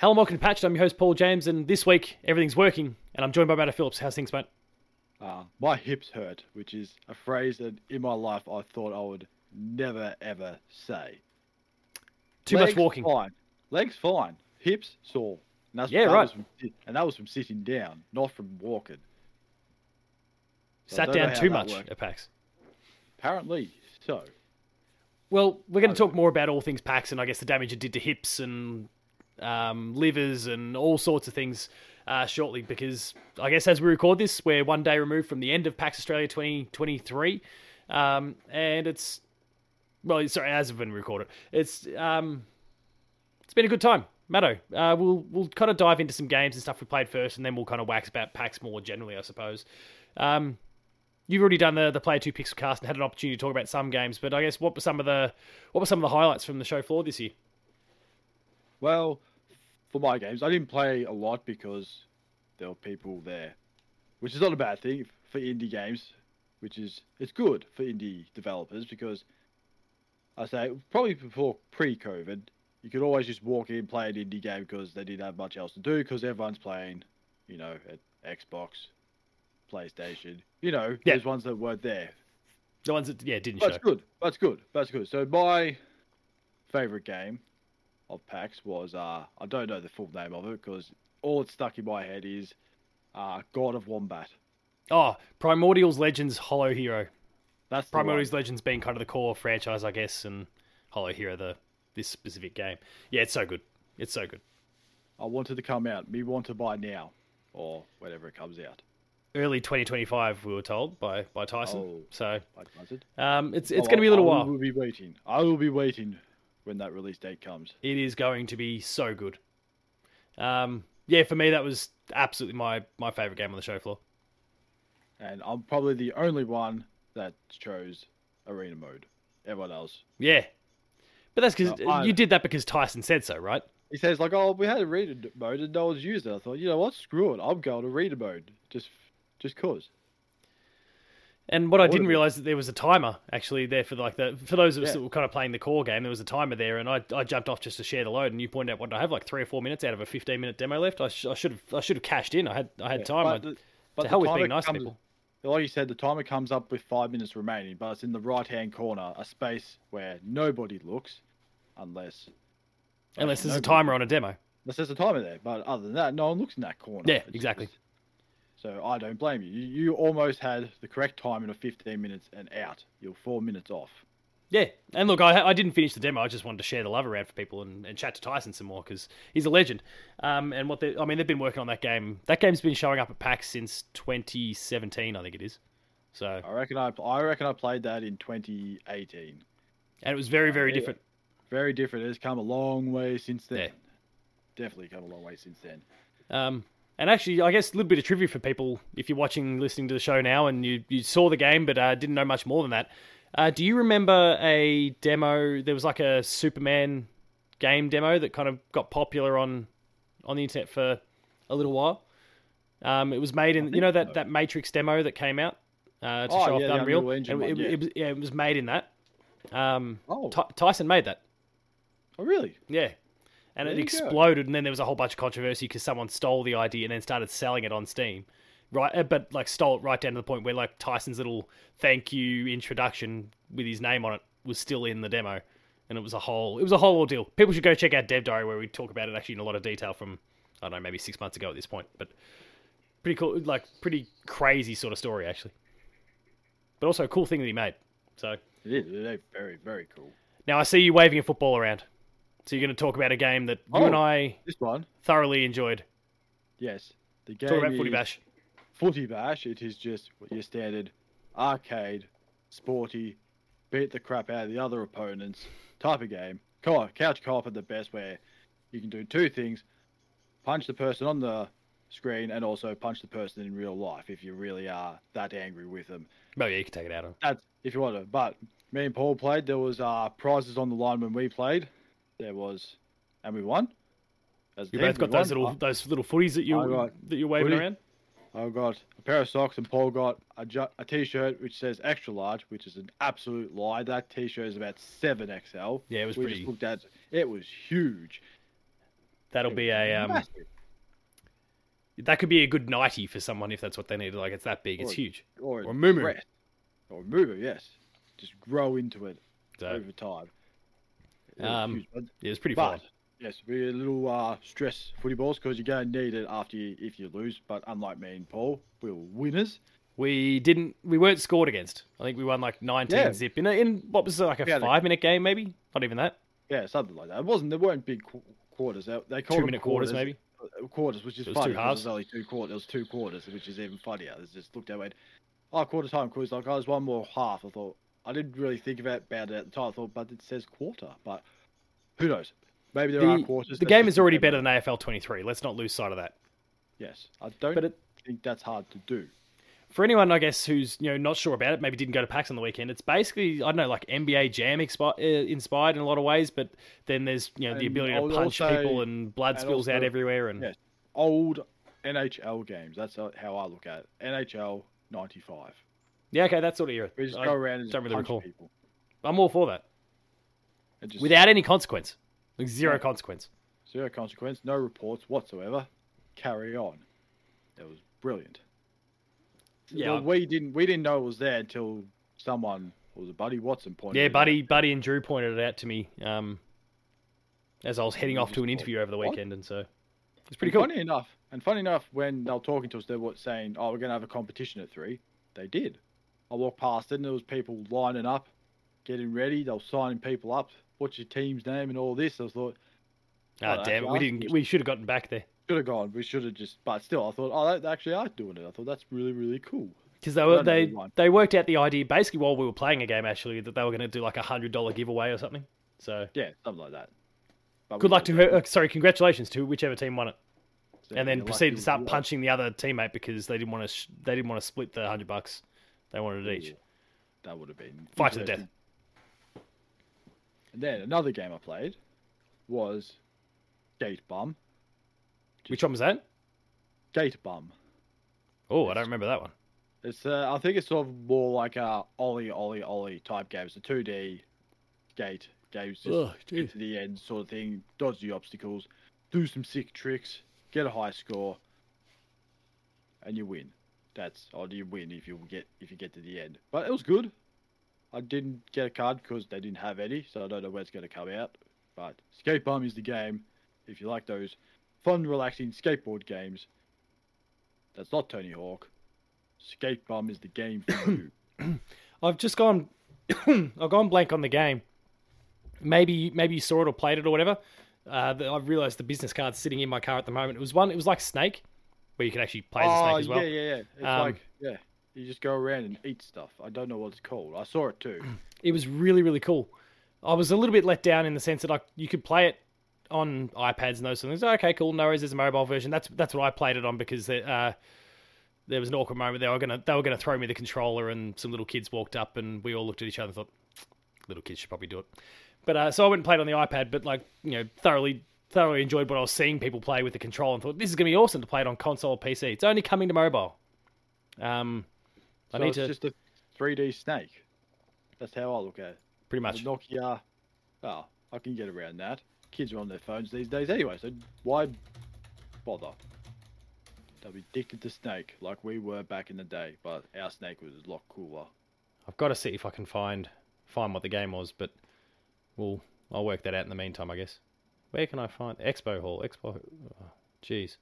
Hello, welcome to Patched. I'm your host, Paul James, and this week everything's working, and I'm joined by Matt Phillips. How's things, mate? Uh, my hips hurt, which is a phrase that in my life I thought I would never ever say. Too Legs, much walking. Fine. Legs fine. Hips sore. And that's, Yeah, that right. was from and that was from sitting down, not from walking. So Sat down too much worked. at PAX. Apparently so. Well, we're going to talk more about all things PAX and I guess the damage it did to hips and um, livers and all sorts of things uh, shortly because I guess as we record this, we're one day removed from the end of PAX Australia 2023. Um, and it's, well, sorry, as of when we record it, it's, um, it's been a good time. Matto, uh, we'll we'll kind of dive into some games and stuff we played first, and then we'll kind of wax about PAX more generally, I suppose. Um, you've already done the the player two pixel cast and had an opportunity to talk about some games, but I guess what were some of the what were some of the highlights from the show floor this year? Well, for my games, I didn't play a lot because there were people there, which is not a bad thing for indie games. Which is it's good for indie developers because I say probably before pre-COVID, you could always just walk in play an indie game because they didn't have much else to do because everyone's playing, you know, at Xbox, PlayStation. You know, Yeah. there's ones that weren't there. The ones that yeah didn't That's show. good. That's good. That's good. So my favorite game of PAX was uh I don't know the full name of it because all it's stuck in my head is uh God of Wombat. Oh, Primordials Legends Hollow Hero. That's. Primordials Legends being kind of the core franchise, I guess, and Hollow Hero the this specific game. Yeah, it's so good. It's so good. I wanted to come out. Me want to buy now, or whenever it comes out. Early 2025, we were told by by Tyson. Oh. So wanted. um, it's it's Oh, going to be a little I while. I will be waiting. I will be waiting when that release date comes. It is going to be so good. Um, yeah, for me that was absolutely my my favorite game on the show floor. And I'm probably the only one that chose arena mode. Everyone else. Yeah, but that's because No, you did that because Tyson said so, right? He says like, "Oh, we had arena mode and no one's used it." I thought, you know what? Screw it. I'm going to arena mode. Just, just cause. And what I didn't realize that there was a timer actually there for like the for those of us Yeah. that were kind of playing the core game. There was a timer there, and I, I jumped off just to share the load. And you pointed out what I have like three or four minutes out of a fifteen minute demo left. I, sh- I should have I should have cashed in. I had I had Yeah, time. I, But, the, but hell with being nice comes- people. Like you said, the timer comes up with five minutes remaining, but it's in the right-hand corner, a space where nobody looks, unless Unless there's a timer on a demo. Unless there's a timer there, but other than that, no one looks in that corner. Yeah, It's exactly. just- So I don't blame you. you. Almost had the correct timing of 15 minutes and out. You're four minutes off. Yeah, and look, I, I didn't finish the demo. I just wanted to share the love around for people and, and chat to Tyson some more because he's a legend. Um, and what they, I mean, they've been working on that game. That game's been showing up at PAX since 2017, I think it is. So, I reckon I, I reckon I played that in 2018. and it was very, very Yeah. different. Very different. It's come a long way since then. Yeah. Definitely come a long way since then. Um, and actually, I guess a little bit of trivia for people if you're watching, listening to the show now, and you, you saw the game but uh, didn't know much more than that. Uh, do you remember a demo? There was like a Superman game demo that kind of got popular on on the internet for a little while. Um, it was made in you know that, so. that Matrix demo that came out uh, to Oh, show off yeah, the the Unreal. Unreal Engine It- one, yeah. it was, yeah, it was made in that. Um, Oh, Ty- Tyson made that. oh really? Yeah. And There it you go. exploded, and then there was a whole bunch of controversy because someone stole the idea and then started selling it on Steam, right? uh, But like stole it right down to the point where like Tyson's little thank you introduction with his name on it was still in the demo, and it was a whole it was a whole ordeal. People should go check out Dev Diary where we talk about it actually in a lot of detail from I don't know maybe six months ago at this point, but pretty cool, like pretty crazy sort of story actually, but also a cool thing that he made. So. It is very, very cool. now I see you waving a football around. So you're going to talk about a game that you Oh. and I This one, thoroughly enjoyed. yes. The game Talk about Footy Bash. Footy Bash. It is just your standard arcade, sporty, beat the crap out of the other opponents type of game. Co-op, couch co-op at the best, where you can do two things: punch the person on the screen and also punch the person in real life if you really are that angry with them. Oh yeah, you can take it out on. That's if you want to. But me and Paul played. There was uh, prizes on the line when we played. There was, and we won. As a You both got those little those little footies that you that you're waving footy. around. I got a pair of socks, and Paul got a, ju- a t-shirt which says extra large, which is an absolute lie. That t-shirt is about seven XL. Yeah, it was we pretty. just looked at it was huge. That'll be a um, that could be a good ninety for someone if that's what they need. Like it's that big, it's Or- huge. or, or Mumu. dress. or Mumu, yes. Just grow into it So over time. It was Um, huge, but- yeah, it's pretty But fun. yes, be a little uh, stress footy balls because you're going to need it after you, if you lose. But unlike me and Paul, we were winners. We didn't. We weren't scored against. I think we won like nineteen Yeah. zip in a, in what was it, like a Yeah, five minute game, maybe not even that. Yeah, something like that. It wasn't. There weren't big qu- quarters. They, they called Two minute quarters, maybe. uh, Quarters, which is It was funny. two halves. It was only two quarters. It was two quarters, which is even funnier. It's just looked at it. went, Oh, quarter time. Quiz like, oh, there's one more half. I thought I didn't really think about, about it at the time. I thought, but it says quarter. But who knows? Maybe there are The, quarters. the game is already better than AFL twenty three. Let's not lose sight of that. Yes, I don't But it, think that's hard to do. for anyone, I guess, who's you know not sure about it, maybe didn't go to PAX on the weekend. It's basically I don't know, like NBA Jam expi- uh, inspired in a lot of ways, but then there's you know the ability to punch also- people and blood and spills out everywhere. And yes. Old NHL games. That's uh, how I look at it. NHL '95. Yeah, okay, that's sort of era. We just I go around and don't really recall. people. I'm all for that just without any consequence, like zero Yeah. consequence. zero consequence, no reports whatsoever. Carry on. That was brilliant. Yeah, Well, we didn't we didn't know it was there until someone was a Buddy Watson pointed. Yeah, it out. Buddy, Buddy, and Drew pointed it out to me um, as I was heading off to an interview over the weekend, and so it's pretty And cool. Funny enough, and funny enough, when they were talking to us, they were saying, "Oh, we're going to have a competition at three. They did. I walked past it, and there was people lining up, getting ready. They were signing people up. What's your team's name and all this? I thought, Ah, Oh, damn it, we didn't. We should have gotten back there should have gone. We should have just. But still, I thought, oh, they actually are doing it. I thought that's really, really cool. because they were they they worked out the idea basically while we were playing a game actually that they were going to do like a hundred dollar giveaway or something. So Yeah, something like that. But good luck to her. Uh, sorry, congratulations to whichever team won it, and then proceeded to start punching the other teammate because they didn't want to. Sh- they didn't want to split the hundred bucks. They wanted it each. That would have been Fight to the death. And then another game I played was Gate Bum. Which one was that? Gate Bum. Oh, I don't remember that one. It's uh, I think it's sort of more like a Ollie Ollie Ollie type game. It's a two D gate games, just Oh, get to the end sort of thing, dodge the obstacles, do some sick tricks, get a high score, and you win. That's or you win if you get if you get to the end. But it was good. I didn't get a card because they didn't have any, so I don't know where it's going to come out. But Skate is the game. If you like those fun, relaxing skateboard games, that's not Tony Hawk. Skate is the game for you. I've just gone. I've gone blank on the game. Maybe maybe you saw it or played it or whatever. Uh, I've realised the business card's sitting in my car at the moment. It was one. It was like Snake, where you can actually play as a oh, snake as well. yeah, yeah, yeah. It's Um, like yeah, you just go around and eat stuff. I don't know what it's called. I saw it too. It was really really cool. I was a little bit let down in the sense that like you could play it on iPads and those things. Okay, cool. No worries. There's a mobile version. That's that's what I played it on because uh, there was an awkward moment. They were gonna they were gonna throw me the controller, and some little kids walked up, and we all looked at each other and thought, little kids should probably do it. But uh, so I went and played on the iPad, but like you know, thoroughly thoroughly enjoyed what I was seeing people play with the controller, and thought this is gonna be awesome to play it on console or PC. It's only coming to mobile. Um, I need it's to just a 3D snake. That's how I look at it. pretty The much. Nokia. Oh, I can get around that. Kids are on their phones these days anyway, so why bother? They'll be addicted to snake like we were back in the day, but our snake was a lot cooler. I've got to see if I can find find what the game was, but we'll I'll work that out in the meantime, I guess. Where can I find Expo Hall? Expo, oh, jeez,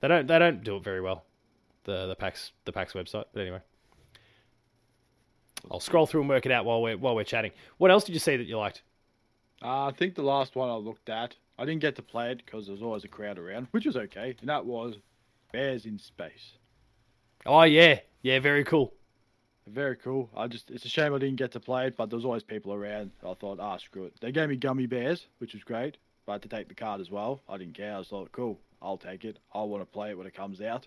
they don't they don't do it very well. The the PAX the PAX website, but anyway, I'll scroll through and work it out while we're while we're chatting. What else did you see that you liked? Uh, I think the last one I looked at, I didn't get to play it because there was always a crowd around, which was okay, and that was Bears in Space. Oh yeah, yeah, very cool. Very cool. I just it's a shame I didn't get to play it, but there was always people around. I thought, ah, screw it. They gave me gummy bears, which was great. But I had to take the card as well. I didn't care. I was like, cool, I'll take it. I want to play it when it comes out.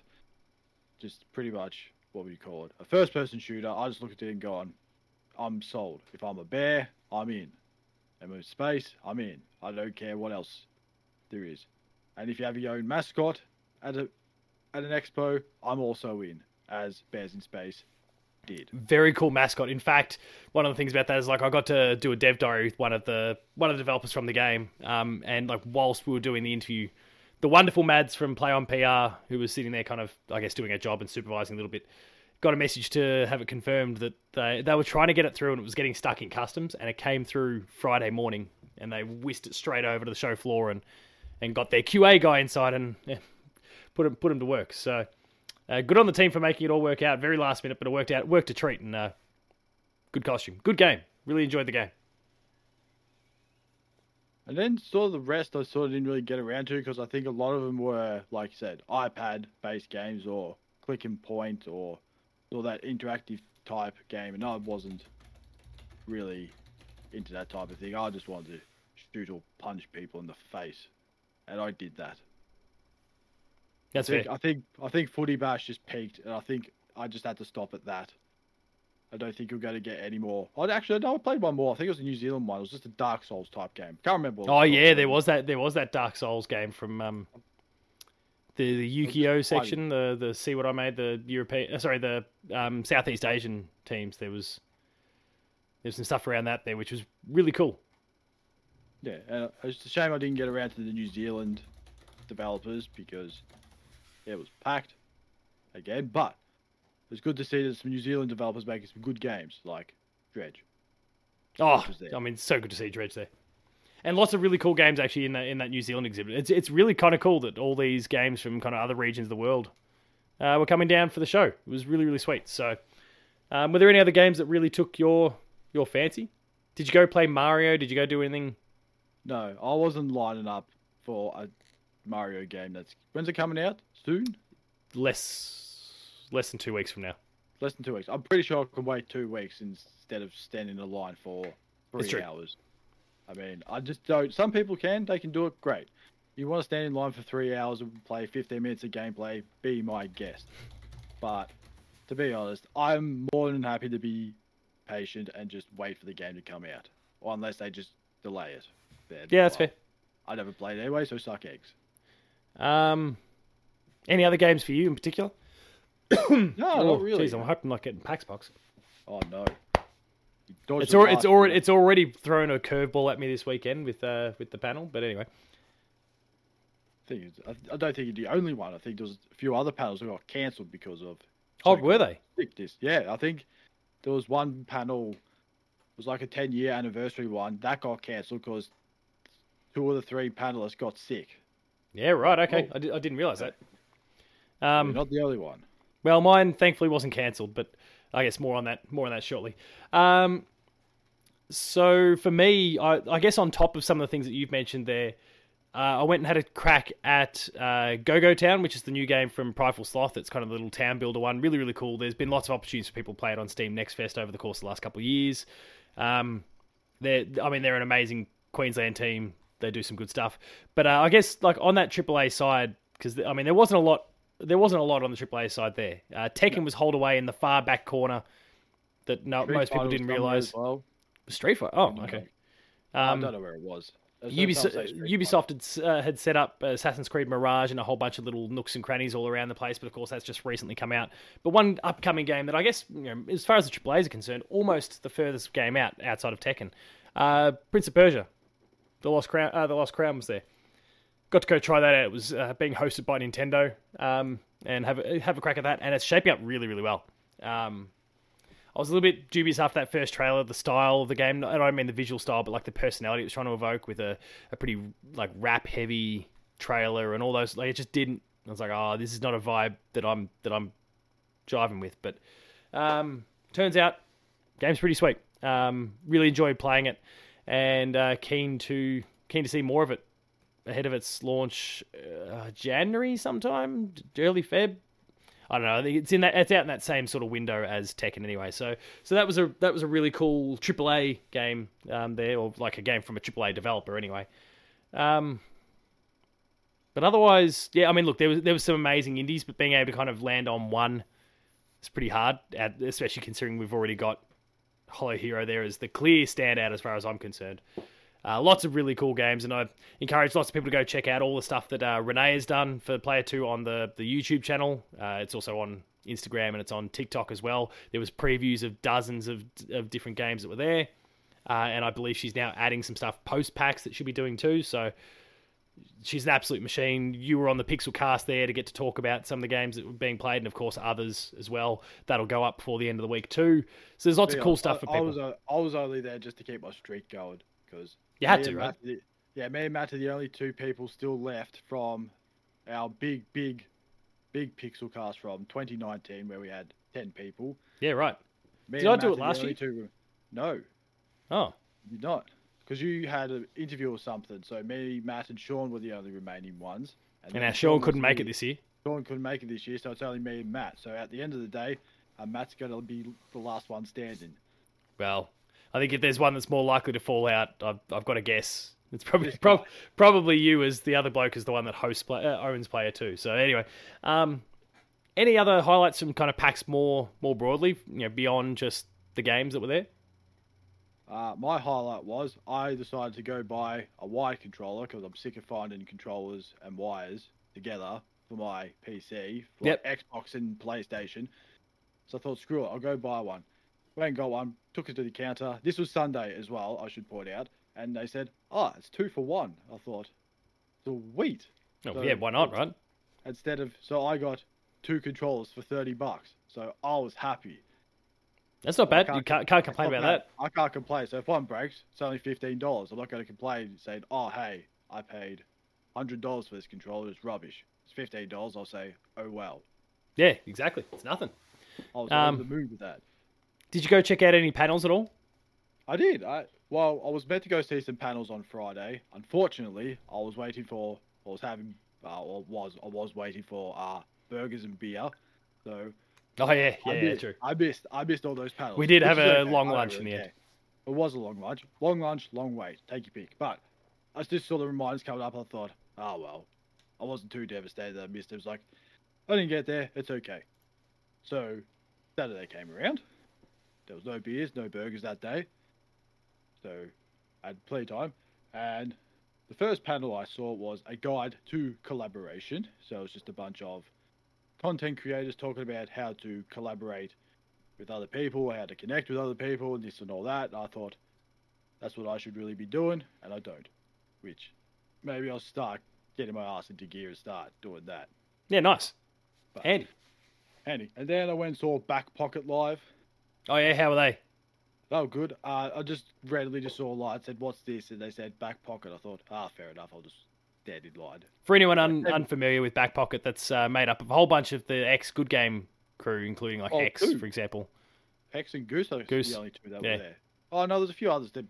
Just pretty much what would you call it? A first person shooter. I just look at it and go on, I'm sold. If I'm a bear, I'm in. I'm in space, I'm in. I don't care what else there is. And if you have your own mascot at a at an expo, I'm also in as Bears in Space did. Very cool mascot. In fact, one of the things about that is like I got to do a dev diary with one of the one of the developers from the game, um, and like whilst we were doing the interview, the wonderful Mads from Play on PR, who was sitting there, kind of I guess doing a job and supervising a little bit, got a message to have it confirmed that they they were trying to get it through and it was getting stuck in customs, and it came through Friday morning, and they whisked it straight over to the show floor and and got their QA guy inside and yeah, put him put him to work. So. Uh, good on the team for making it all work out. Very last minute, but it worked out. Worked a treat, and uh, good costume, good game. Really enjoyed the game. And then of the rest I sort of didn't really get around to because I think a lot of them were, like you said, iPad-based games or click and point or or that interactive type game, and I wasn't really into that type of thing. I just wanted to shoot or punch people in the face, and I did that. That's I think, fair. I think I think Footy Bash just peaked, and I think I just had to stop at that. I don't think you're going to get any more. Oh, actually, no, I played one more. I think it was a New Zealand one. It was just a Dark Souls type game. Can't remember. Oh yeah, there was that. There was that Dark Souls game from um, the the Yukio section. The the see what I made. The European, uh, sorry, the um, Southeast Asian teams. There was there's some stuff around that there, which was really cool. Yeah, and it's a shame I didn't get around to the New Zealand developers because it was packed again. But it's good to see that some New Zealand developers making some good games like Dredge. Oh. I mean, so good to see Dredge there, and lots of really cool games actually in that in that New Zealand exhibit. It's it's really kind of cool that all these games from kind of other regions of the world uh, were coming down for the show. It was really really sweet. So, um, were there any other games that really took your your fancy? Did you go play Mario? Did you go do anything? No, I wasn't lining up for a Mario game. That's when's it coming out? Soon? Less less than two weeks from now. Less than two weeks. I'm pretty sure I can wait two weeks instead of standing in line for three hours. I mean, I just don't. Some people can. They can do it. Great. You want to stand in line for three hours and play 15 minutes of gameplay? Be my guest. But to be honest, I'm more than happy to be patient and just wait for the game to come out, or unless they just delay it. Then, Yeah, that's well, fair. I never played anyway, so suck eggs. Um, any other games for you in particular? No, oh, not really. Jeez, I'm hoping I'm not getting PAX Pox. Oh no. It's already, it's already it's already thrown a curveball at me this weekend with uh with the panel. But anyway, thing is, I, I don't think you're the only one. I think there was a few other panels that got cancelled because of. oh, so-called were they? sickness. Yeah, I think there was one panel. It was like a 10 year anniversary one that got cancelled because two of the three panelists got sick. Yeah, right. Okay. I, di- I didn't realize that. Um, not the only one. well, mine thankfully wasn't cancelled, but I guess more on that more on that shortly. Um, so for me, I, I guess on top of some of the things that you've mentioned there, uh, I went and had a crack at uh, Go Go Town, which is the new game from Prideful Sloth. It's kind of a little town builder one, really really cool. There's been lots of opportunities for people to play it on Steam Next Fest over the course of the last couple of years. Um, they're, I mean, they're an amazing Queensland team. They do some good stuff, but uh, I guess like on that AAA side, because I mean, there wasn't a lot. There wasn't a lot on the AAA side there. Uh, Tekken was hold away in the far back corner that no, Street most people didn't realize. Well. Street Fighter. Oh, No, okay. I Um, don't know where it was. Ubisoft, time to say Street Fighter. Ubisoft had, uh, had set up Assassin's Creed Mirage and a whole bunch of little nooks and crannies all around the place, but of course that's just recently come out. But one upcoming game that I guess, you know, as far as the AAA's are concerned, almost the furthest game out outside of Tekken, uh, Prince of Persia, the Lost Crown, uh, the Lost Crown was there. Got to go try that out. It was uh, being hosted by Nintendo, um, and have a, have a crack at that, and it's shaping up really, really well. Um, I was a little bit dubious after that first trailer, the style of the game. I don't mean the visual style, but like the personality it was trying to evoke with a, a pretty like rap heavy trailer and all those. Like it just didn't. I was like, oh, this is not a vibe that I'm that I'm jiving with. But um, turns out, game's pretty sweet. Um, really enjoyed playing it, and uh, keen to keen to see more of it ahead of its launch, uh, January sometime, early Feb. I don't know. It's in that it's out in that same sort of window as Tekken anyway. So so that was a that was a really cool AAA game um, there, or like a game from a AAA developer anyway. Um, but otherwise, yeah, I mean, look, there was there was some amazing indies, but being able to kind of land on one is pretty hard, especially considering we've already got Hollow Hero there is the clear standout as far as I'm concerned. Uh, lots of really cool games, and I encourage lots of people to go check out all the stuff that uh, Renee has done for Player Two on the the YouTube channel. Uh, it's also on Instagram and it's on TikTok as well. There was previews of dozens of of different games that were there, uh, and I believe she's now adding some stuff post PAX that she'll be doing too. So she's an absolute machine. You were on the Pixel Cast there to get to talk about some of the games that were being played, and of course others as well. That'll go up before the end of the week too. So there's lots Yeah, of cool I- stuff for I, people. was uh, I was only there just to keep my streak going because You had to, right? Yeah, me and Matt are the only two people still left from our big, big, big pixel cast from 2019 where we had 10 people. yeah, right. Me Did I do it last year? Two... No, Oh, you did not. Because you had an interview or something. So me, Matt, and Sean were the only remaining ones. and then now Sean was couldn't make it this year. Sean couldn't make it this year, so it's only me and Matt. So at the end of the day, uh, Matt's going to be the last one standing. Well, I think if there's one that's more likely to fall out, I've, I've got to guess. It's probably prob- probably you as the other bloke is the one that hosts play, uh, owns Player Two. So anyway, um, any other highlights from kind of PAX more more broadly, you know, beyond just the games that were there? Uh, my highlight was I decided to go buy a wired controller because I'm sick of finding controllers and wires together for my PC, for Yep. Xbox and PlayStation. So I thought, screw it, I'll go buy one. Went and got one, took it to the counter. This was Sunday as well, I should point out. And they said, oh, it's two for one. I thought, sweet. Oh, So yeah, why not, right? Instead of, so I got two controllers for 30 bucks. So I was happy. That's not I bad. You can't, can't complain about bad. that. I can't complain. So if one breaks, it's only fifteen dollars. I'm not going to complain saying, "Oh, hey, I paid hundred dollars for this controller. It's rubbish. It's fifteen dollars." I'll say, "Oh well." Yeah, exactly. It's nothing. I was Um, over the moon with that. Did you go check out any panels at all? I did. I well, I was meant to go see some panels on Friday. Unfortunately, I was waiting for. I was having. Uh, or was I was waiting for uh, burgers and beer. So Oh yeah, yeah, I yeah, missed, true. I missed. I missed all those panels. We did have a okay. long lunch in the end. care. It was a long lunch. Long lunch, long wait. Take your pick. But I just saw the reminders coming up. I thought, oh well. I wasn't too devastated that I missed it. It was like, I didn't get there. It's okay. So Saturday came around. There was no beers, no burgers that day. So I had playtime. And the first panel I saw was a guide to collaboration. So it was just a bunch of content creators talking about how to collaborate with other people, how to connect with other people, and this and all that. And I thought that's what I should really be doing, and I don't. Which maybe I'll start getting my ass into gear and start doing that. Yeah, nice. But Handy. handy. And then I went and saw Back Pocket Live. Oh yeah, how were they? Oh, good. Uh, I just randomly just saw a light, said, "What's this?" And they said Back Pocket. I thought, ah, fair enough. I'll just stand in line. For anyone un- unfamiliar with Back Pocket, that's uh, made up of a whole bunch of the ex Good Game crew, including like Oh, Hex, cool. for example. Hex and Goose are Goose. the only two that Yeah. were there. Oh no, there's a few others that.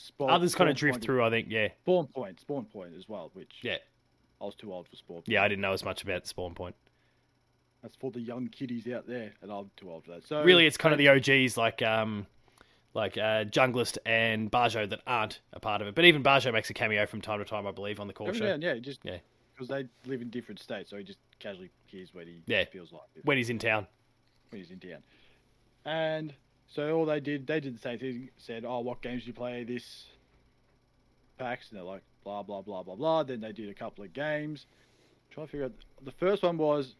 Spawn, Others kind of drift Point- through, I think. Yeah, Spawn Point, Spawn Point as well, which yeah, I was too old for Spawn. Point. yeah. I didn't know as much about Spawn Point. That's for the young kiddies out there, and I'm too old for that. So Really, it's kind of the OGs like um, like uh, Junglist and Bajo that aren't a part of it. But even Bajo makes a cameo from time to time, I believe, on the call show yeah, just Yeah. because they live in different states, so he just casually hears when he Yeah. feels like when he's in town. when he's in town. And so all they did, they did the same thing. Said, "Oh, what games do you play this PAX?" And they're like, "Blah blah blah blah blah." Then they did a couple of games. Trying to figure out. The first one was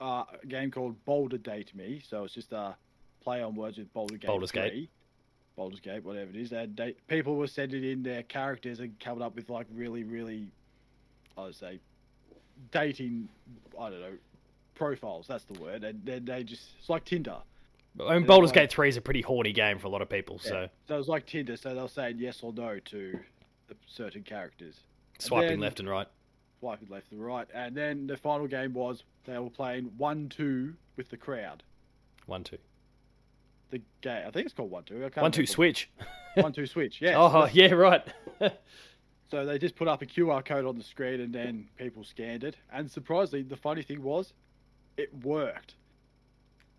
uh, a game called Boulder Date Me. So it's just a play on words with Boulder Gate. Baldur's Gate. 3. Baldur's Gate, whatever it is. And they, people were sending in their characters and coming up with like really, really, I would say, dating. I don't know, profiles. That's the word. And then they just it's like Tinder. I mean, Baldur's like- Gate Three is a pretty horny game for a lot of people. Yeah. So So it was like Tinder. So they were saying yes or no to certain characters. And swiping then- left and right. Swiping left and right. And then the final game was they were playing one two with the crowd. One two. The game. I think it's called one two. One two switch. One two switch. Yeah. oh yeah, right. So they just put up a QR code on the screen and then people scanned it. And surprisingly, the funny thing was, it worked.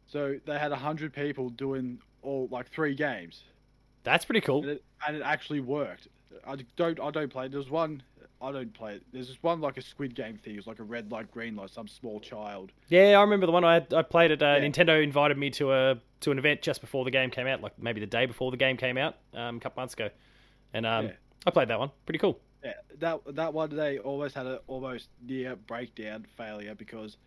So they had hundred people doing all like three games, That's pretty cool. and it, and it actually worked. I don't I don't play. There's one I don't play. it. There's this one like a Squid Game thing. It's like a red light, green light. Some small child. Yeah, I remember the one I had, I played at. Uh, Yeah. Nintendo invited me to a to an event just before the game came out, like maybe the day before the game came out, um, a couple months ago, and um, Yeah. I played that one. Pretty cool. Yeah, that that one they almost had an almost near breakdown failure because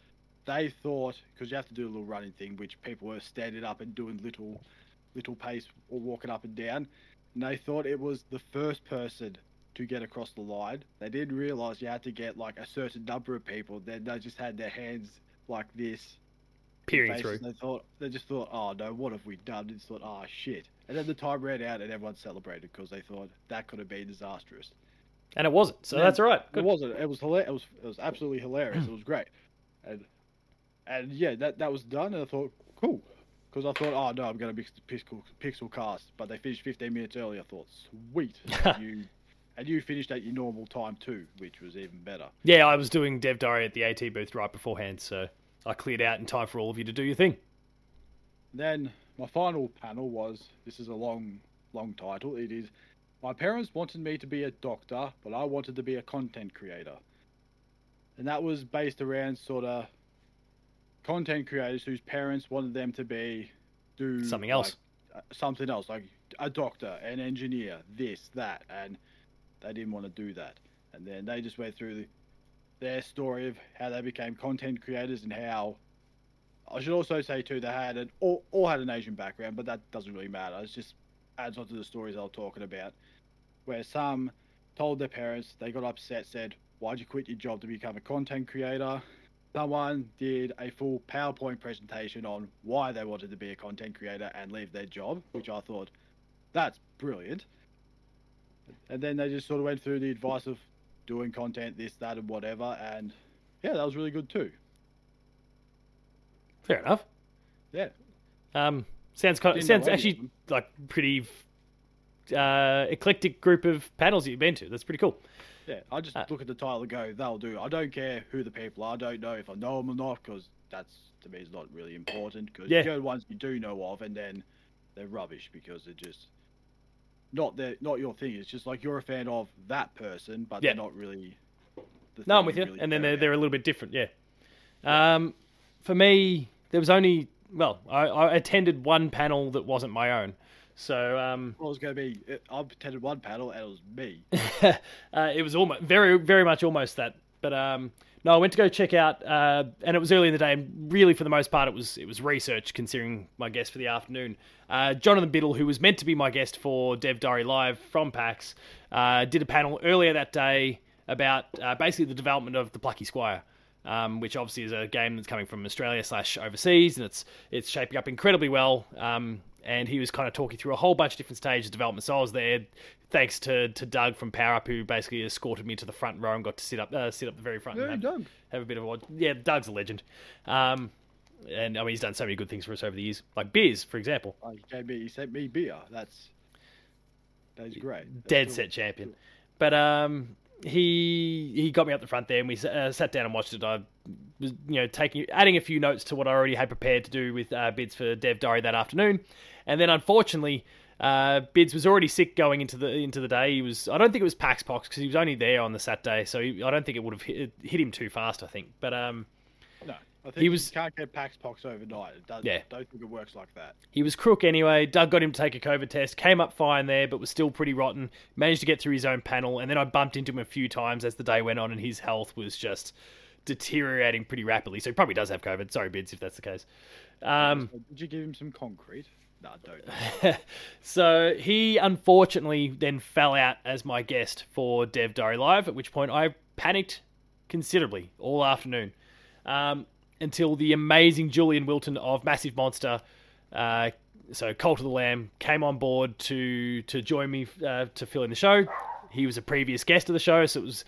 they thought because you have to do a little running thing, which people were standing up and doing little, little pace or walking up and down, and they thought it was the first person to get across the line. They didn't realize you had to get like a certain number of people. Then they just had their hands like this, Peering through. They thought they just thought, oh no, what have we done? And just thought, oh shit. And then the time ran out, and everyone celebrated because they thought that could have been disastrous. And it wasn't, so Yeah, that's right. It wasn't. It was hilarious. It was it was absolutely hilarious. it was great, and and yeah, that that was done. And I thought, cool, because I thought, oh no, I'm going to mix the pixel pixel cast, but they finished 15 minutes early. I thought, sweet, and you and you finished at your normal time too, which was even better. Yeah, I was doing Dev Diary at the AT booth right beforehand, so I cleared out in time for all of you to do your thing. Then my final panel was this is a long long title. It is my parents wanted me to be a doctor, but I wanted to be a content creator. And that was based around sort of content creators whose parents wanted them to be do Something else. like, uh, something else like a doctor, an engineer, this, that, and they didn't want to do that. And then they just went through the, their story of how they became content creators and how I should also say too they had an all, all had an Asian background, but that doesn't really matter. It's just adds on to the stories I was talking about, where some told their parents they got upset, said, "Why'd you quit your job to become a content creator?" Someone did a full PowerPoint presentation on why they wanted to be a content creator and leave their job, which I thought that's brilliant. And then they just sort of went through the advice of doing content, this, that, and whatever, and yeah, that was really good too. Fair enough. Yeah. Um, sounds kind Didn't sounds of actually them. like pretty uh, eclectic group of panels that you've been to. That's pretty cool. Yeah, I just Uh, look at the title and go, they'll do. I don't care who the people are. I don't know if I know them or not because that's to me is not really important. Because Yeah. you go to ones you do know of, and then they're rubbish because they're just not their not your thing. It's just like you're a fan of that person, but Yeah. they're not really. The No, I'm with you. really and then they're, they're a little bit different, yeah. Um, for me, there was only, well, I, I attended one panel that wasn't my own. So um, Well, it was going to be. I attended one panel and it was me. uh, it was almost very, very much almost that. But um, no, I went to go check out, uh, and it was early in the day. And really, for the most part, it was it was research. Considering my guest for the afternoon, uh, Jonathan Biddle, who was meant to be my guest for Dev Diary Live from PAX, uh, did a panel earlier that day about uh, basically the development of the Plucky Squire. Um, which obviously is a game that's coming from Australia slash overseas, and it's it's shaping up incredibly well. Um, and he was kind of talking through a whole bunch of different stages of development. So I was there, thanks to, to Doug from Power Up, who basically escorted me to the front row and got to sit up uh, sit up the very front. Yeah, have, Doug. have a bit of a watch. Yeah, Doug's a legend. Um, and I mean, he's done so many good things for us over the years, like beers, for example. Oh, me. He sent me beer. That's. That's great. That's Dead cool. set champion. But um, he he got me up the front there, and we uh, sat down and watched it. I was you know taking adding a few notes to what I already had prepared to do with uh, bids for Dev Diary that afternoon, and then unfortunately. Uh, Bids was already sick going into the into the day. He was. I don't think it was Pax Pox because he was only there on the Saturday, so he, I don't think it would have hit, hit him too fast. I think, but um, No, I think He was- can't get Pax Pox overnight. It does, Yeah. Don't think it works like that. He was crook anyway. Doug got him to take a COVID test, came up fine there, but was still pretty rotten. Managed to get through his own panel, and then I bumped into him a few times as the day went on, and his health was just deteriorating pretty rapidly. So he probably does have COVID. Sorry, Bids, if that's the case. Um, Did you give him some concrete? No, don't. so he unfortunately then fell out as my guest for Dev Diary Live, at which point I panicked considerably all afternoon. Um, until the amazing Julian Wilton of Massive Monster, uh, so Cult of the Lamb, came on board to to join me uh, to fill in the show. He was a previous guest of the show, so it was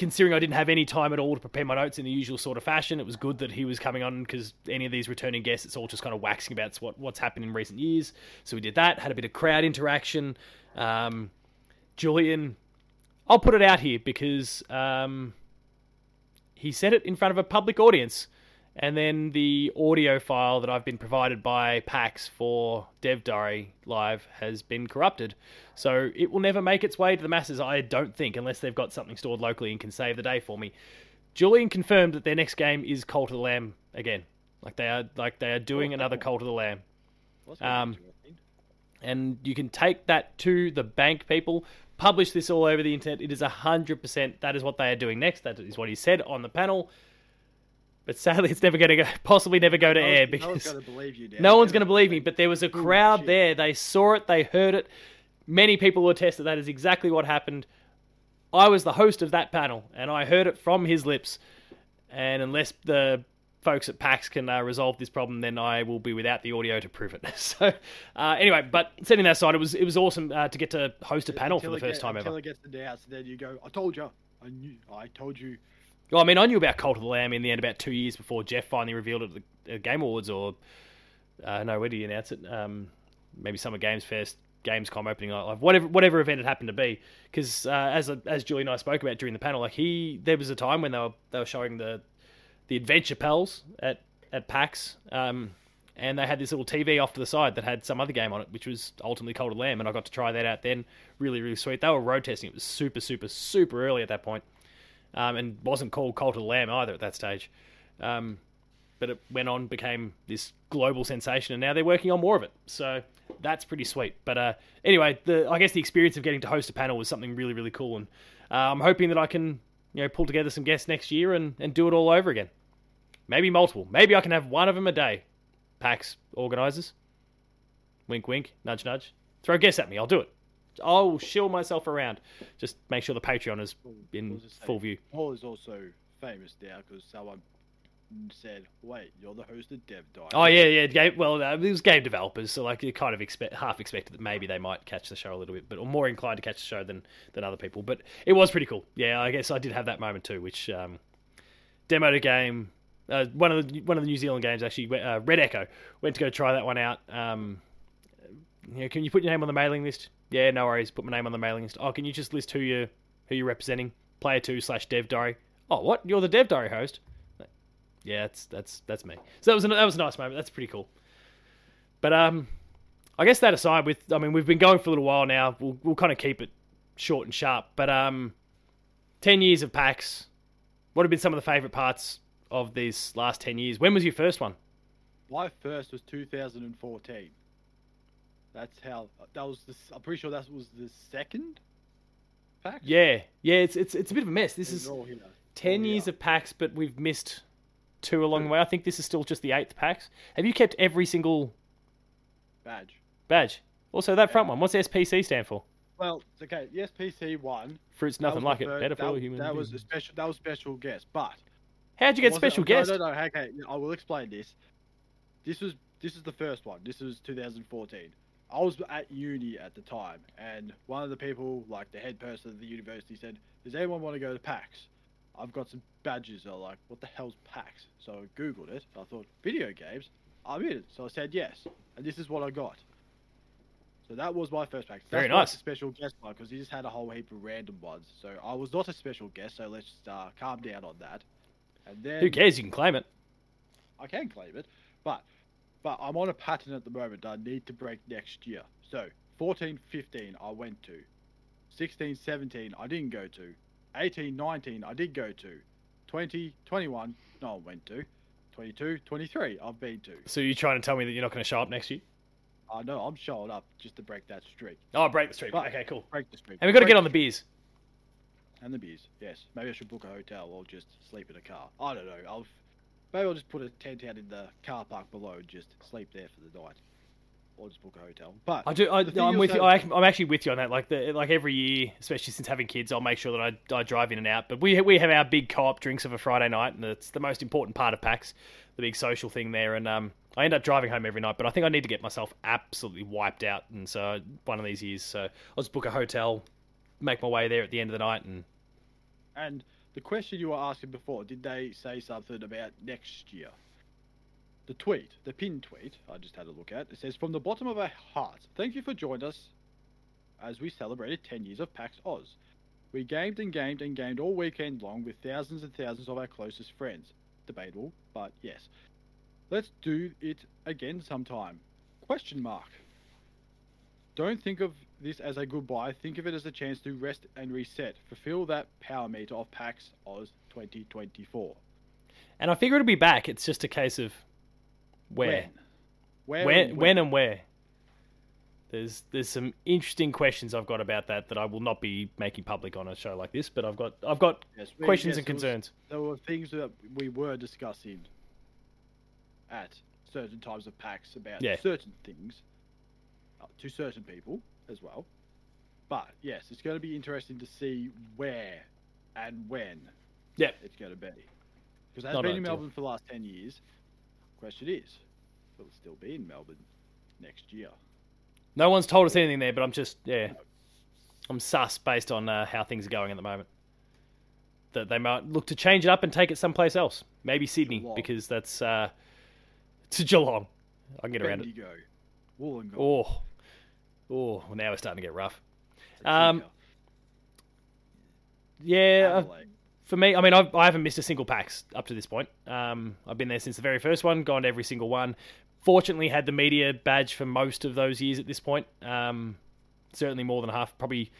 considering I didn't have any time at all to prepare my notes in the usual sort of fashion, it was good that he was coming on because any of these returning guests, it's all just kind of waxing about what, what's happened in recent years. So we did that, had a bit of crowd interaction. Um, Julian, I'll put it out here because um, he said it in front of a public audience. And then the audio file that I've been provided by PAX for Dev Diary Live has been corrupted. So it will never make its way to the masses, I don't think, unless they've got something stored locally and can save the day for me. Julian confirmed that their next game is Cult of the Lamb again. Like they are like they are doing another Cult of the Lamb. What's Um. And you can take that to the bank, people. Publish this all over the internet. It is 100% that is what they are doing next. That is what he said on the panel. But sadly, it's never going to go, possibly never go to No air one's- no one's because going to believe you. No one's going to believe me. But there was a crowd there. They saw it. They heard it. Many people will attest that that is exactly what happened. I was the host of that panel, and I heard it from his lips. And unless the folks at PAX can uh, resolve this problem, then I will be without the audio to prove it. So, uh, anyway, but setting that aside, it was it was awesome uh, to get to host a panel Until for the first get- time until ever. it gets announced, and then you go, "I told you, I knew, I told you." Well, I mean, I knew about Cult of the Lamb in the end about two years before Geoff finally revealed it at the Game Awards, or uh, no, where did he announce it? Um, maybe Summer Games Fest, Gamescom opening whatever whatever event it happened to be. Because uh, as as Julie and I spoke about during the panel, like he, there was a time when they were they were showing the the adventure pals at at PAX, um, and they had this little TV off to the side that had some other game on it, which was ultimately Cult of the Lamb, and I got to try that out then. Really, really sweet. They were road testing. It was super, super, super early at that point um, and wasn't called Cult of the Lamb either at that stage. Um, but it went on, became this global sensation, and now they're working on more of it. So that's pretty sweet. But uh, anyway, the I guess the experience of getting to host a panel was something really, really cool, and uh, I'm hoping that I can you know pull together some guests next year and, and do it all over again. Maybe multiple. Maybe I can have one of them a day. PAX organisers. Wink, wink. Nudge, nudge. Throw guests at me. I'll do it. I'll shill myself around. Just make sure the Patreon is in was it say? full view. Paul is also famous now because someone said, "Wait, you're the host of Dev Dive." Oh yeah, yeah. Game, well, uh, it was game developers, so like you kind of expect half expected that maybe they might catch the show a little bit, but or more inclined to catch the show than than other people. But it was pretty cool. Yeah, I guess I did have that moment too, which um, demoed a game. Uh, one of the one of the New Zealand games actually, uh, Red Echo, went to go try that one out. Um, know, can you put your name on the mailing list? Yeah, no worries. Put my name on the mailing list. Oh, can you just list who you who you're representing? Player two slash Dev Diary. Oh, what? You're the Dev Diary host. Yeah, that's that's that's me. So that was a, that was a nice moment. That's pretty cool. But um, I guess that aside, with I mean we've been going for a little while now. We'll we'll kind of keep it short and sharp. But um, ten years of PAX. What have been some of the favourite parts of these last ten years? When was your first one? My first was 2014. That's how. That was the. I'm pretty sure that was the second. Pack. Yeah, yeah. It's it's it's a bit of a mess. This These is are all here. ten years yeah. of PAX, but we've missed two along the way. I think this is still just the eighth PAX. Have you kept every single badge. badge? Also, that front one. What's SPC stand for? Well, it's okay. The SPC one. Fruits nothing like it. first- Better for that, all human. That was a special. That was special guest, but How'd you get special no, guest? No, no, okay. I will explain this. This was this is the first one. This was 2014. I was at uni at the time, and one of the people, like the head person of the university, said, "Does anyone want to go to PAX?" I've got some badges. They're like, "What the hell's PAX?" So I googled it. I thought, "Video games." I'm in it. So I said yes, and this is what I got. So that was my first PAX. Very That's nice. a special guest one because he just had a whole heap of random ones. So I was not a special guest. So let's uh, calm down on that. And then Who cares? You can claim it. I can claim it, but but I'm on a pattern at the moment that I need to break next year. So 14, 15 I went to, 16, 17 I didn't go to, 18, 19 I did go to, 20, 21 no I went to, 22, 23 I've been to. So you're trying to tell me that you're not going to show up next year? I know I'm showing up just to break that streak, Oh, break the streak. But- Okay, cool. break the streak. And we've got to get on the beers. and the beers. Yes, maybe I should book a hotel or just sleep in a car. I don't know. I'll maybe I'll just put a tent out in the car park below and just sleep there for the night, or just book a hotel. But I do. I, The thing I'm you're with you. I, I'm actually with you on that. Like the like every year, especially since having kids, I'll make sure that I, I drive in and out. But we we have our big co-op drinks of a Friday night, and it's the most important part of PAX, the big social thing there. And um, I end up driving home every night. But I think I need to get myself absolutely wiped out, and so one of these years, so I'll just book a hotel, make my way there at the end of the night, and and the question you were asking before, did they say something about next year? The tweet, the pin tweet, I just had a look at. It says, "From the bottom of our hearts, thank you for joining us as we celebrated 10 years of PAX Aus. We gamed and gamed and gamed all weekend long with thousands and thousands of our closest friends. Debatable, but yes. Let's do it again sometime. Question mark. Don't think of this as a goodbye. Think of it as a chance to rest and reset. Fulfill that power meter of PAX Aus 2024. and I figure it'll be back. It's just a case of where, When? Where? when, and when, and where. There's there's some interesting questions I've got about that that I will not be making public on a show like this, but I've got I've got Yes, we- questions yes, and there was- concerns. there were things that we were discussing at certain times of PAX about Yeah. certain things to certain people as well. But yes, it's going to be interesting to see where and when Yeah. it's going to be. Because it has Not been in. Melbourne for the last 10 years. Question is, will it still be in Melbourne next year? No one's told us anything there, but I'm just yeah, I'm sus based on uh, how things are going at the moment. That they might look to change it up and take it someplace else, maybe Sydney, Geelong. because that's uh, to Geelong. I can get around it. Wollongong, Oh, oh, well, now we're starting to get rough. um, Yeah, I've- for me, I mean, I've, I haven't missed a single PAX up to this point. Um, I've been there since the very first one, gone to every single one. Fortunately, had the media badge for most of those years at this point. Um, certainly more than half, probably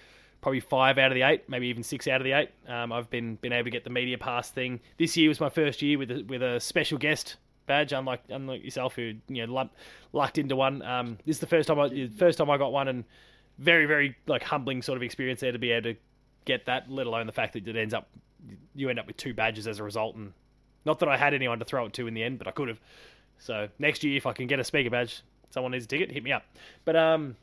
probably five out of the eight, maybe even six out of the eight. Um, I've been been able to get the media pass thing. This year was my first year with a, with a special guest badge, unlike unlike yourself who you know luck, lucked into one. Um, this is the first time I first time I got one, and very very like humbling sort of experience there to be able to get that. Let alone the fact that it ends up you end up with two badges as a result, and not that I had anyone to throw it to in the end, but I could have. So next year, if I can get a speaker badge, someone needs a ticket, hit me up. But um,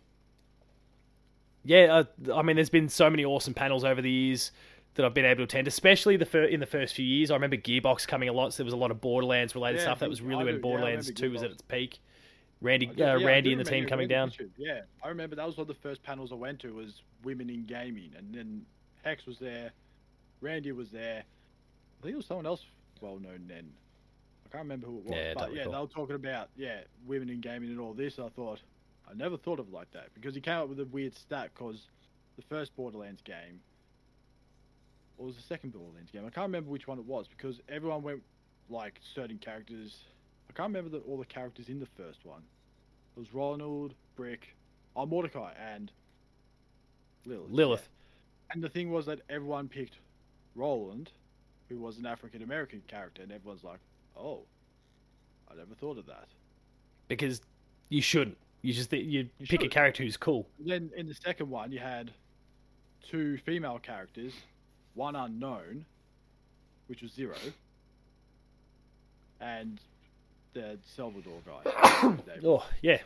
yeah, uh, I mean, there's been so many awesome panels over the years that I've been able to attend, especially the fir- in the first few years. I remember Gearbox coming a lot, so there was a lot of Borderlands related Yeah, stuff. That was I really when do- Borderlands remember Two was at its peak. Randy, I uh, yeah, Randy and the team coming down. Yeah, I remember that was one of the first panels I went to was women in gaming, and then Hex was there, Randy was there. I think it was someone else well known then. I can't remember who it was, Yeah, but yeah, recall. they were talking about yeah women in gaming and all this. I thought I never thought of it like that because he came up with a weird stat because the first Borderlands game. Or was the second Borderlands game? I can't remember which one it was because everyone went like certain characters. I can't remember the, all the characters in the first one. It was Roland, Brick, oh Mordecai, and Lilith. Lilith. yeah. And the thing was that everyone picked Roland, who was an African American character, and everyone's like, "Oh, I never thought of that." because you shouldn't. You just you, You pick a character who's cool. Then in the second one, you had two female characters, one unknown, which was Zero, and the Salvador guy. Oh yeah,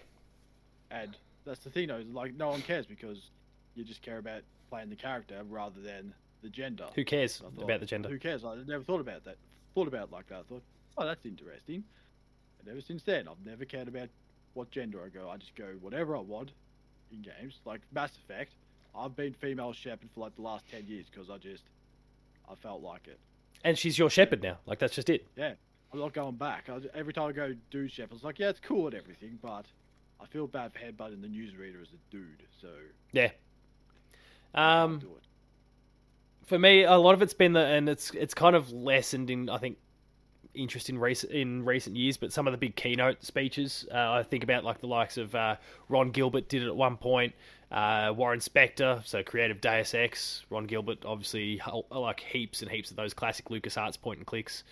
And that's the thing, though, is like no one cares because you just care about playing the character rather than the gender. who cares thought, about the gender? Who cares? I never thought about that. Thought about it like that. I thought, oh, that's interesting. And ever since then, I've never cared about what gender I go. I just go whatever I want in games. Like Mass Effect, I've been female Shepard for like the last ten years because I just I felt like it. And she's your Shepard now. Like that's just it. Yeah, I'm not going back. I, every time I go do Shepard, it's like yeah, it's cool and everything, but I feel bad for headbutting the newsreader as a dude. So Yeah. Um, for me, a lot of it's been the, and it's it's kind of lessened in I think interest in recent in recent years. But some of the big keynote speeches, uh, I think about like the likes of uh, Ron Gilbert did it at one point. Uh, Warren Spector, so creative Deus Ex. Ron Gilbert, obviously, hel- like heaps and heaps of those classic LucasArts point and clicks.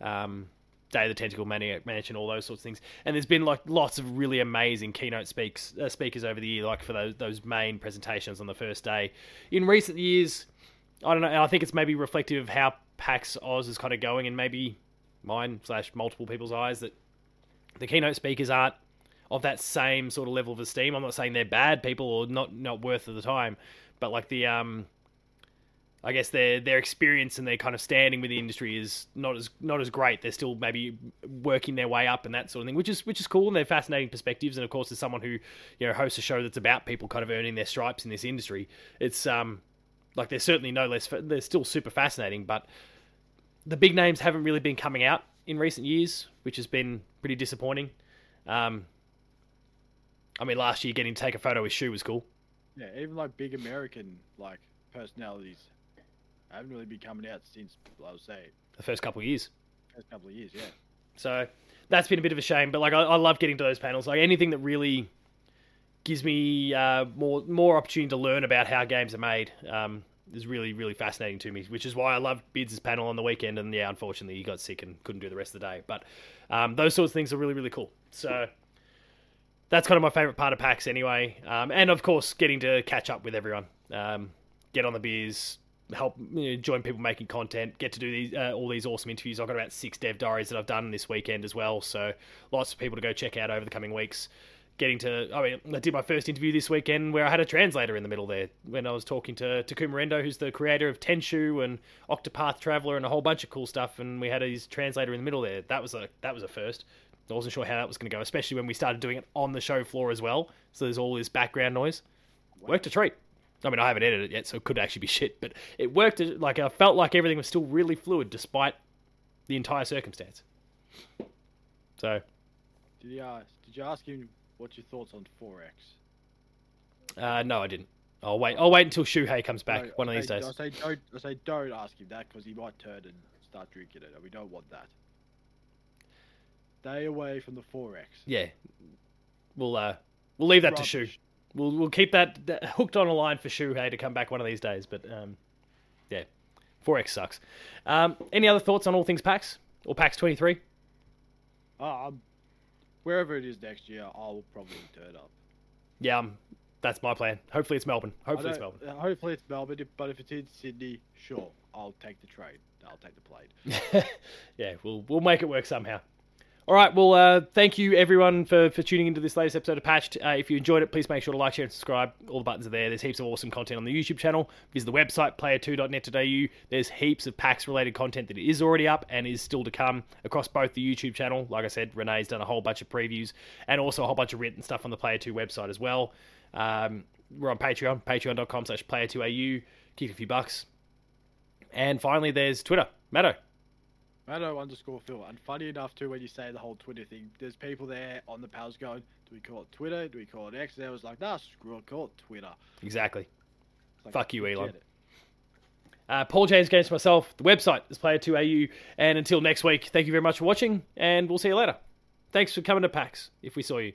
Um, Day of the Tentacle Maniac Mansion, all those sorts of things. And there's been like lots of really amazing keynote speaks uh, speakers over the year, like for those those main presentations on the first day. In recent years, I don't know. and I think it's maybe reflective of how PAX Aus is kind of going, and maybe mine slash multiple people's eyes that the keynote speakers aren't of that same sort of level of esteem. I'm not saying they're bad people or not not worth of the time, but like the um, I guess their their experience and their kind of standing with the industry is not as not as great. They're still maybe working their way up and that sort of thing, which is which is cool and they're fascinating perspectives. And of course, as someone who you know hosts a show that's about people kind of earning their stripes in this industry, it's um like they're certainly no less they're still super fascinating, but the big names haven't really been coming out in recent years, which has been pretty disappointing. Um, I mean, last year getting to take a photo with Shu was cool. Yeah, even like big American like personalities haven't really been coming out since I would say The first couple of years. first couple of years. Yeah. So that's been a bit of a shame. But like, I, I love getting to those panels. Like anything that really gives me uh, more more opportunity to learn about how games are made um, is really really fascinating to me. Which is why I loved Bids' panel on the weekend. And yeah, unfortunately, he got sick and couldn't do the rest of the day. But um, those sorts of things are really really cool. So that's kind of my favorite part of PAX anyway. Um, and of course, getting to catch up with everyone, um, get on the beers, help you know, join people making content, get to do these uh, all these awesome interviews. I've got about six dev diaries that I've done this weekend as well, so lots of people to go check out over the coming weeks. Getting to, I mean, I did my first interview this weekend where I had a translator in the middle there when I was talking to Takuma Endo, who's the creator of Tenchu and Octopath Traveler and a whole bunch of cool stuff, and we had his translator in the middle there. That was a that was a first. I wasn't sure how that was going to go, especially when we started doing it on the show floor as well. So there's all this background noise. Worked a treat. I mean, I haven't edited it yet, so it could actually be shit, but it worked. Like I felt like everything was still really fluid despite the entire circumstance. So, Did you ask? Did you ask him what's your thoughts on forex? uh, no, I didn't. I'll wait. I'll wait until Shuhei comes back No, one of these days. I say don't. I say don't ask him that because he might turn and start drinking it, and we don't want that. Stay away from the forex. Yeah, we'll uh, we'll leave that to Shu. We'll we'll keep that, that hooked on a line for Shuhei to come back one of these days. But um, yeah, forex sucks. Um, any other thoughts on all things PAX or PAX twenty three? Um, wherever it is next year, I'll probably turn up. Yeah, um, that's my plan. Hopefully it's Melbourne. Hopefully it's Melbourne. uh, Hopefully it's Melbourne, but if it's in Sydney, sure, I'll take the train. I'll take the plane. yeah, we'll we'll make it work somehow. All right, well, uh, thank you everyone for, for tuning into this latest episode of Patched. Uh, if you enjoyed it, please make sure to like, share, and subscribe. All the buttons are there. There's heaps of awesome content on the YouTube channel. Visit the website, player2.net.au. There's heaps of PAX related content that is already up and is still to come across both the YouTube channel. Like I said, Renee's done a whole bunch of previews and also a whole bunch of written stuff on the Player 2 website as well. Um, we're on Patreon, patreon.com slash player2au. Kick a few bucks. And finally, there's Twitter. Matto. Mano underscore Phil. And funny enough, too, when you say the whole Twitter thing, there's people there on the pals going, do we call it Twitter? Do we call it X? And I was like, nah, screw it, call it Twitter. Exactly. Like, Fuck you, Elon. Uh, Paul James Games myself. The website is player2au. And until next week, thank you very much for watching, and we'll see you later. Thanks for coming to PAX if we saw you.